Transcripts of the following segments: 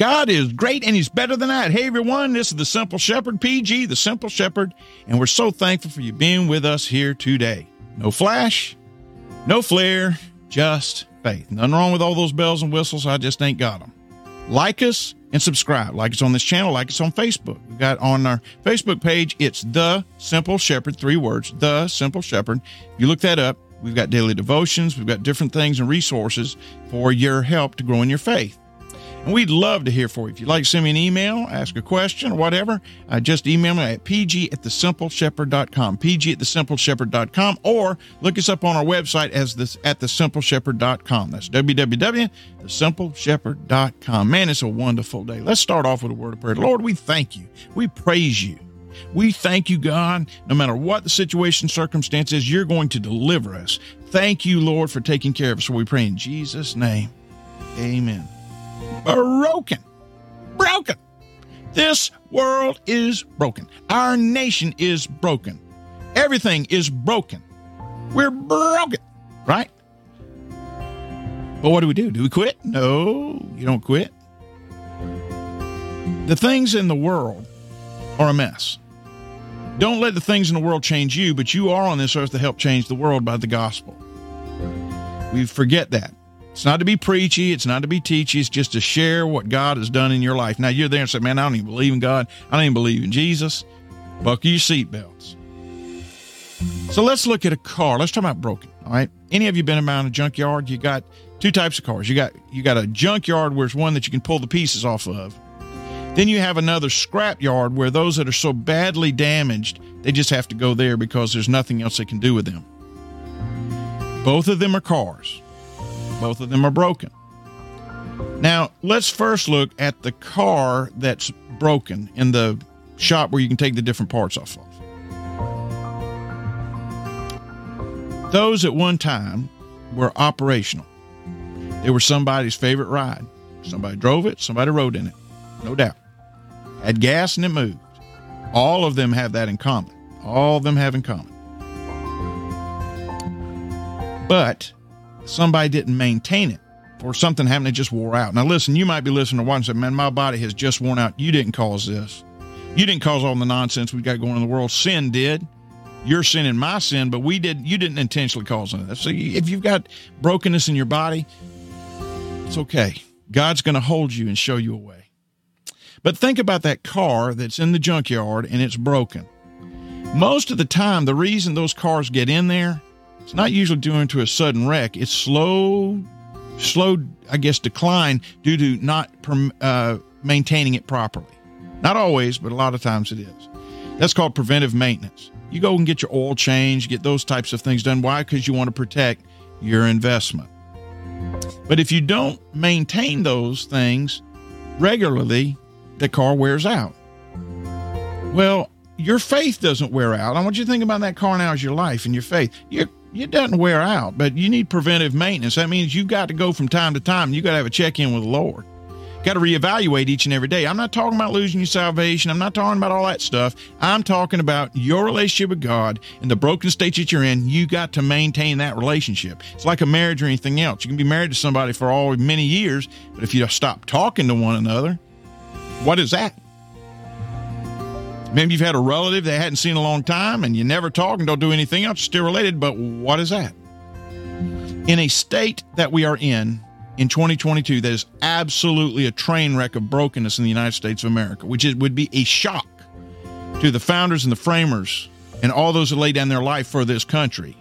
God is great and He's better than that. Hey, everyone, this is the Simple Shepherd, PG, the Simple Shepherd, and we're so thankful for you being with us here today. No flash, no flare, just faith. Nothing wrong with all those bells and whistles. I just ain't got them. Like us and subscribe. Like us on this channel, like us on Facebook. We got on our Facebook page, it's The Simple Shepherd, three words, The Simple Shepherd. If you look that up. We've got daily devotions, we've got different things and resources for your help to grow in your faith. And we'd love to hear from you. If you'd like send me an email, ask a question or whatever, uh, just email me at pg at thesimpleshepherd.com, pg at thesimpleshepherd.com, or look us up on our website as this at thesimpleshepherd.com. That's www.thesimpleshepherd.com. Man, it's a wonderful day. Let's start off with a word of prayer. Lord, we thank you. We praise you. We thank you, God, no matter what the situation, circumstances, you're going to deliver us. Thank you, Lord, for taking care of us. We pray in Jesus' name. Amen broken. Broken. This world is broken. Our nation is broken. Everything is broken. We're broken, right? But what do we do? Do we quit? No, you don't quit. The things in the world are a mess. Don't let the things in the world change you, but you are on this earth to help change the world by the gospel. We forget that. It's not to be preachy. It's not to be teachy. It's just to share what God has done in your life. Now you're there and say, man, I don't even believe in God. I don't even believe in Jesus. Buckle your seatbelts. So let's look at a car. Let's talk about broken. All right. Any of you been around a junkyard? You got two types of cars. You got you got a junkyard where it's one that you can pull the pieces off of. Then you have another scrap yard where those that are so badly damaged, they just have to go there because there's nothing else they can do with them. Both of them are cars. Both of them are broken. Now, let's first look at the car that's broken in the shop where you can take the different parts off of. Those at one time were operational. They were somebody's favorite ride. Somebody drove it, somebody rode in it, no doubt. Had gas and it moved. All of them have that in common. All of them have in common. But somebody didn't maintain it or something happened it just wore out. Now, listen, you might be listening to one and say, man, my body has just worn out. You didn't cause this. You didn't cause all the nonsense we got going in the world. Sin did. Your sin and my sin, but we did. You didn't intentionally cause any of that. So if you've got brokenness in your body, it's okay. God's going to hold you and show you a way. But think about that car that's in the junkyard and it's broken. Most of the time, the reason those cars get in there it's not usually due to a sudden wreck. It's slow, slow, I guess, decline due to not uh, maintaining it properly. Not always, but a lot of times it is. That's called preventive maintenance. You go and get your oil change, get those types of things done. Why? Because you want to protect your investment. But if you don't maintain those things regularly, the car wears out. Well, your faith doesn't wear out. I want you to think about that car now as your life and your faith. Your it doesn't wear out, but you need preventive maintenance. That means you've got to go from time to time. You got to have a check in with the Lord. Got to reevaluate each and every day. I'm not talking about losing your salvation. I'm not talking about all that stuff. I'm talking about your relationship with God and the broken state that you're in. You got to maintain that relationship. It's like a marriage or anything else. You can be married to somebody for all many years, but if you stop talking to one another, what is that? Maybe you've had a relative they hadn't seen a long time and you never talk and don't do anything else, still related, but what is that? In a state that we are in, in 2022, that is absolutely a train wreck of brokenness in the United States of America, which is, would be a shock to the founders and the framers and all those who lay down their life for this country.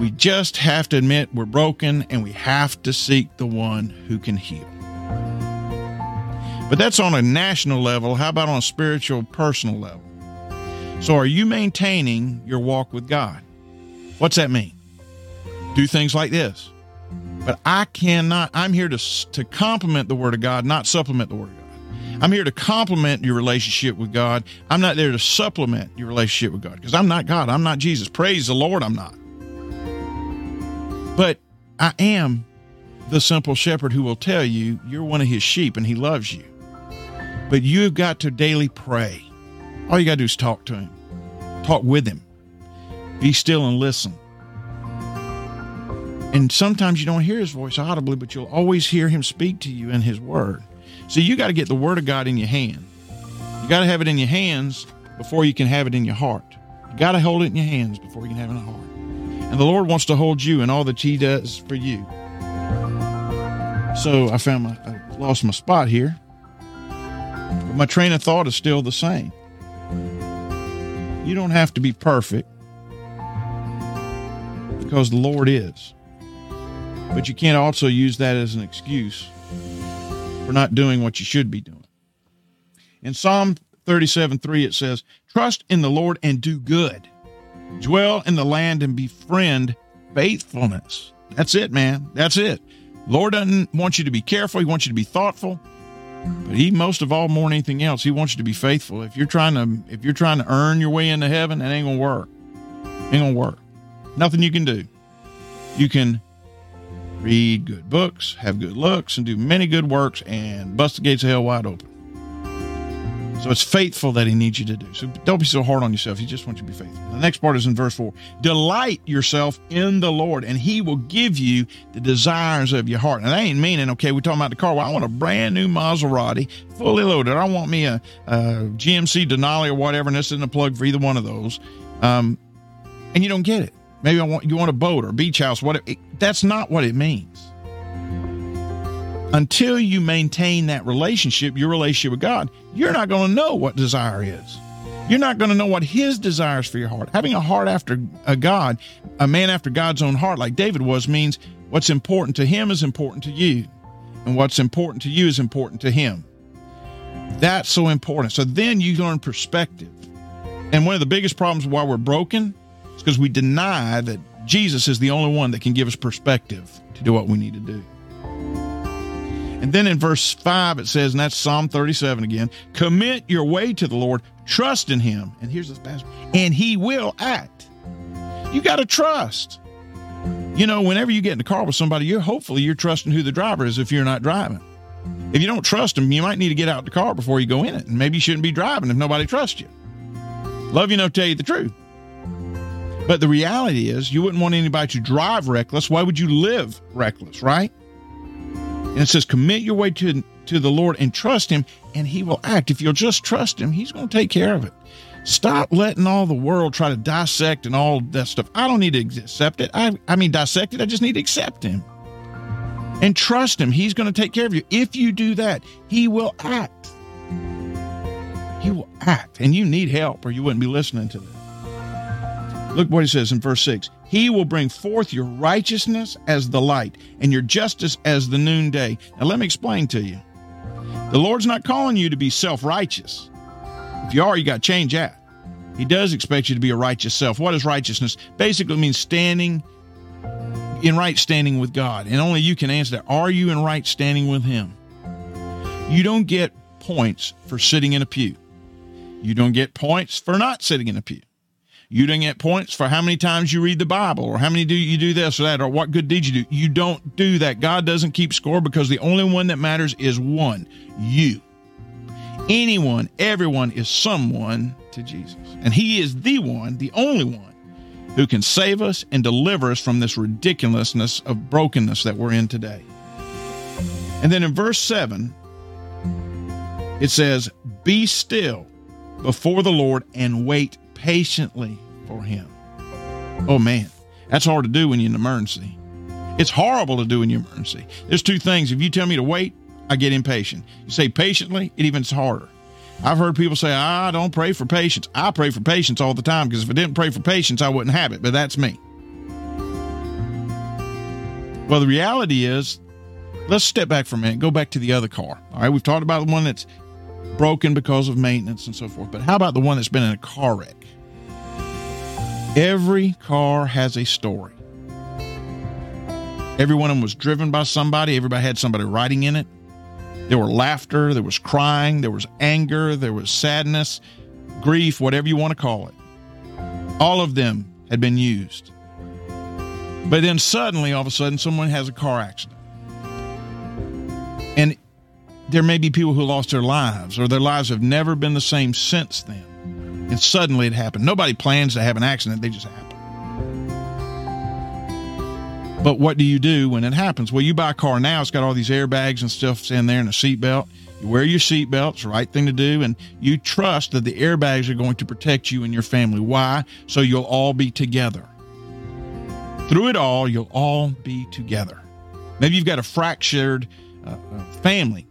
We just have to admit we're broken and we have to seek the one who can heal. But that's on a national level. How about on a spiritual, personal level? So, are you maintaining your walk with God? What's that mean? Do things like this. But I cannot, I'm here to, to complement the Word of God, not supplement the Word of God. I'm here to complement your relationship with God. I'm not there to supplement your relationship with God because I'm not God. I'm not Jesus. Praise the Lord, I'm not. But I am the simple shepherd who will tell you you're one of his sheep and he loves you. But you've got to daily pray. All you got to do is talk to Him, talk with Him, be still and listen. And sometimes you don't hear his voice audibly, but you'll always hear him speak to you in his word. So you got to get the word of God in your hand. You got to have it in your hands before you can have it in your heart. You got to hold it in your hands before you can have it in your heart. And the Lord wants to hold you and all that he does for you. So I found my, I lost my spot here. My train of thought is still the same. You don't have to be perfect because the Lord is. But you can't also use that as an excuse for not doing what you should be doing. In Psalm 37 3, it says, Trust in the Lord and do good, dwell in the land and befriend faithfulness. That's it, man. That's it. Lord doesn't want you to be careful, He wants you to be thoughtful. But he most of all, more than anything else, he wants you to be faithful. If you're trying to if you're trying to earn your way into heaven, that ain't gonna work. Ain't gonna work. Nothing you can do. You can read good books, have good looks, and do many good works and bust the gates of hell wide open. So it's faithful that he needs you to do. So don't be so hard on yourself. He just wants you to be faithful. The next part is in verse 4. Delight yourself in the Lord, and he will give you the desires of your heart. And that ain't meaning, okay, we're talking about the car. Well, I want a brand new Maserati, fully loaded. I want me a, a GMC Denali or whatever, and this isn't a plug for either one of those. Um, and you don't get it. Maybe I want you want a boat or a beach house. What that's not what it means. Until you maintain that relationship, your relationship with God, you're not going to know what desire is. You're not going to know what His desires for your heart. Having a heart after a God, a man after God's own heart, like David was, means what's important to Him is important to you, and what's important to you is important to Him. That's so important. So then you learn perspective. And one of the biggest problems why we're broken is because we deny that Jesus is the only one that can give us perspective to do what we need to do. And then in verse 5, it says, and that's Psalm 37 again commit your way to the Lord, trust in him. And here's this passage, and he will act. You got to trust. You know, whenever you get in the car with somebody, you're hopefully you're trusting who the driver is if you're not driving. If you don't trust them, you might need to get out the car before you go in it. And maybe you shouldn't be driving if nobody trusts you. Love you, no, tell you the truth. But the reality is, you wouldn't want anybody to drive reckless. Why would you live reckless, right? And it says, commit your way to, to the Lord and trust Him, and He will act. If you'll just trust Him, He's going to take care of it. Stop letting all the world try to dissect and all that stuff. I don't need to accept it. I, I mean, dissect it. I just need to accept Him and trust Him. He's going to take care of you. If you do that, He will act. He will act. And you need help, or you wouldn't be listening to this. Look what he says in verse 6 He will bring forth your righteousness as the light and your justice as the noonday. Now, let me explain to you. The Lord's not calling you to be self righteous. If you are, you got to change that. He does expect you to be a righteous self. What is righteousness? Basically means standing in right standing with God. And only you can answer that. Are you in right standing with Him? You don't get points for sitting in a pew. You don't get points for not sitting in a pew. You don't get points for how many times you read the Bible or how many do you do this or that or what good did you do. You don't do that. God doesn't keep score because the only one that matters is one you. Anyone, everyone is someone to Jesus. And He is the one, the only one who can save us and deliver us from this ridiculousness of brokenness that we're in today. And then in verse 7, it says, Be still before the Lord and wait patiently for him. Oh man, that's hard to do when you're in an emergency. It's horrible to do in your emergency. There's two things. If you tell me to wait, I get impatient. You say patiently, it even's harder. I've heard people say, ah, I don't pray for patience. I pray for patience all the time because if I didn't pray for patience, I wouldn't have it. But that's me. Well, the reality is, let's step back for a minute, go back to the other car. All right, we've talked about the one that's broken because of maintenance and so forth. But how about the one that's been in a car wreck? Every car has a story. Every one of them was driven by somebody. Everybody had somebody riding in it. There were laughter, there was crying, there was anger, there was sadness, grief, whatever you want to call it. All of them had been used. But then suddenly, all of a sudden, someone has a car accident. And there may be people who lost their lives or their lives have never been the same since then. And suddenly it happened. Nobody plans to have an accident, they just happen. But what do you do when it happens? Well, you buy a car now, it's got all these airbags and stuff in there and a seatbelt. You wear your seatbelt, it's the right thing to do, and you trust that the airbags are going to protect you and your family. Why? So you'll all be together. Through it all, you'll all be together. Maybe you've got a fractured uh, uh family,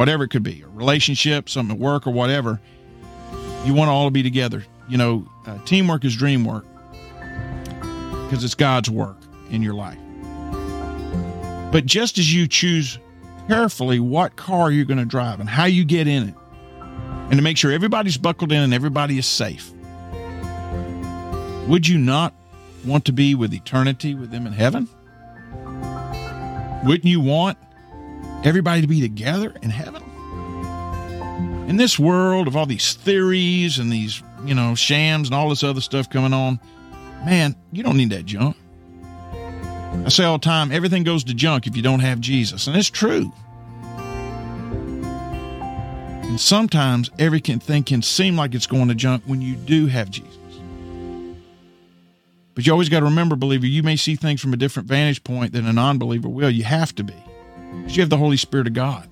whatever it could be, a relationship, something at work, or whatever. You want to all be together. You know, uh, teamwork is dream work because it's God's work in your life. But just as you choose carefully what car you're going to drive and how you get in it, and to make sure everybody's buckled in and everybody is safe, would you not want to be with eternity with them in heaven? Wouldn't you want everybody to be together in heaven? In this world of all these theories and these, you know, shams and all this other stuff coming on, man, you don't need that junk. I say all the time, everything goes to junk if you don't have Jesus. And it's true. And sometimes everything can seem like it's going to junk when you do have Jesus. But you always got to remember, believer, you may see things from a different vantage point than a non believer will. You have to be. Because you have the Holy Spirit of God.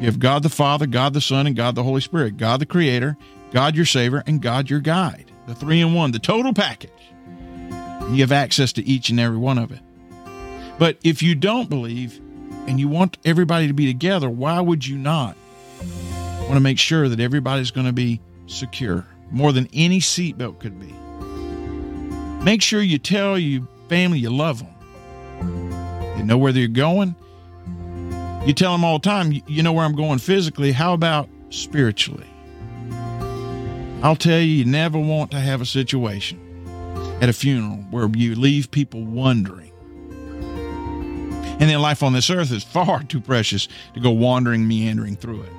You have God the Father, God the Son, and God the Holy Spirit. God the Creator, God your Savior, and God your guide. The three in one, the total package. You have access to each and every one of it. But if you don't believe and you want everybody to be together, why would you not want to make sure that everybody's going to be secure more than any seatbelt could be? Make sure you tell your family you love them. You know where they're going. You tell them all the time, you know where I'm going physically. How about spiritually? I'll tell you, you never want to have a situation at a funeral where you leave people wondering. And then life on this earth is far too precious to go wandering, meandering through it.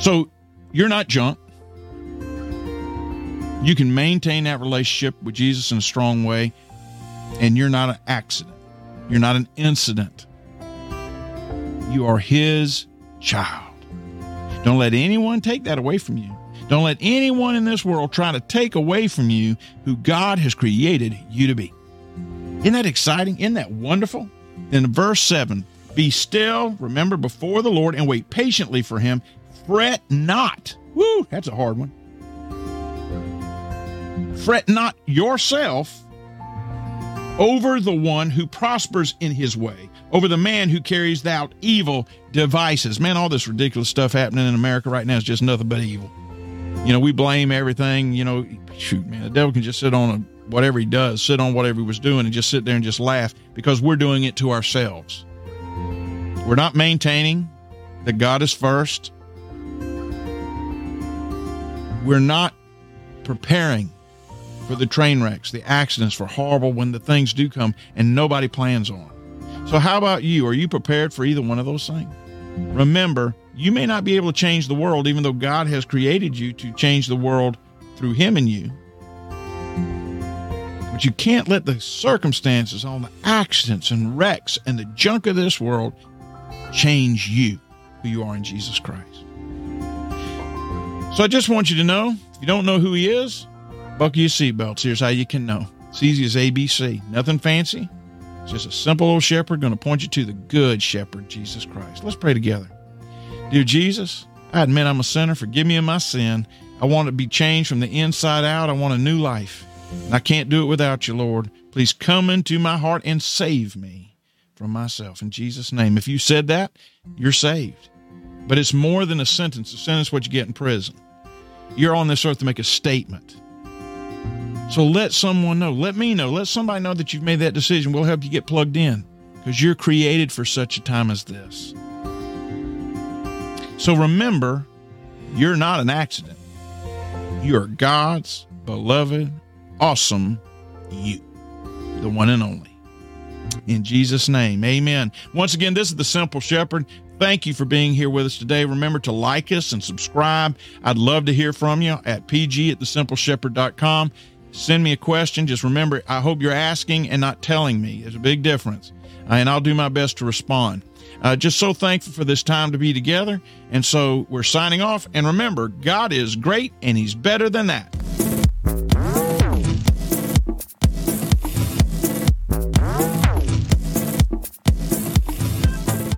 So you're not junk. You can maintain that relationship with Jesus in a strong way, and you're not an accident. You're not an incident. You are His child. Don't let anyone take that away from you. Don't let anyone in this world try to take away from you who God has created you to be. Isn't that exciting? Isn't that wonderful? Then verse 7 Be still, remember before the Lord, and wait patiently for him. Fret not. Woo, that's a hard one. Fret not yourself over the one who prospers in his way, over the man who carries out evil devices. Man, all this ridiculous stuff happening in America right now is just nothing but evil. You know, we blame everything. You know, shoot, man, the devil can just sit on a, whatever he does, sit on whatever he was doing, and just sit there and just laugh because we're doing it to ourselves. We're not maintaining that God is first. We're not preparing for the train wrecks, the accidents, for horrible when the things do come and nobody plans on. So, how about you? Are you prepared for either one of those things? Remember, you may not be able to change the world, even though God has created you to change the world through Him and you. But you can't let the circumstances, all the accidents and wrecks and the junk of this world change you, who you are in Jesus Christ. So I just want you to know if you don't know who He is, buckle your seatbelts. Here's how you can know. It's easy as ABC. Nothing fancy. It's just a simple old shepherd going to point you to the good shepherd, Jesus Christ. Let's pray together. Dear Jesus, I admit I'm a sinner. Forgive me of my sin. I want to be changed from the inside out. I want a new life. And I can't do it without you, Lord. Please come into my heart and save me from myself. In Jesus' name. If you said that, you're saved. But it's more than a sentence. A sentence what you get in prison. You're on this earth to make a statement. So let someone know. Let me know. Let somebody know that you've made that decision. We'll help you get plugged in because you're created for such a time as this. So remember, you're not an accident. You are God's beloved, awesome you, the one and only. In Jesus' name, amen. Once again, this is the Simple Shepherd. Thank you for being here with us today. Remember to like us and subscribe. I'd love to hear from you at pg at thesimpleshepherd.com. Send me a question. Just remember, I hope you're asking and not telling me. There's a big difference. And I'll do my best to respond. Uh, just so thankful for this time to be together. And so we're signing off. And remember, God is great and He's better than that.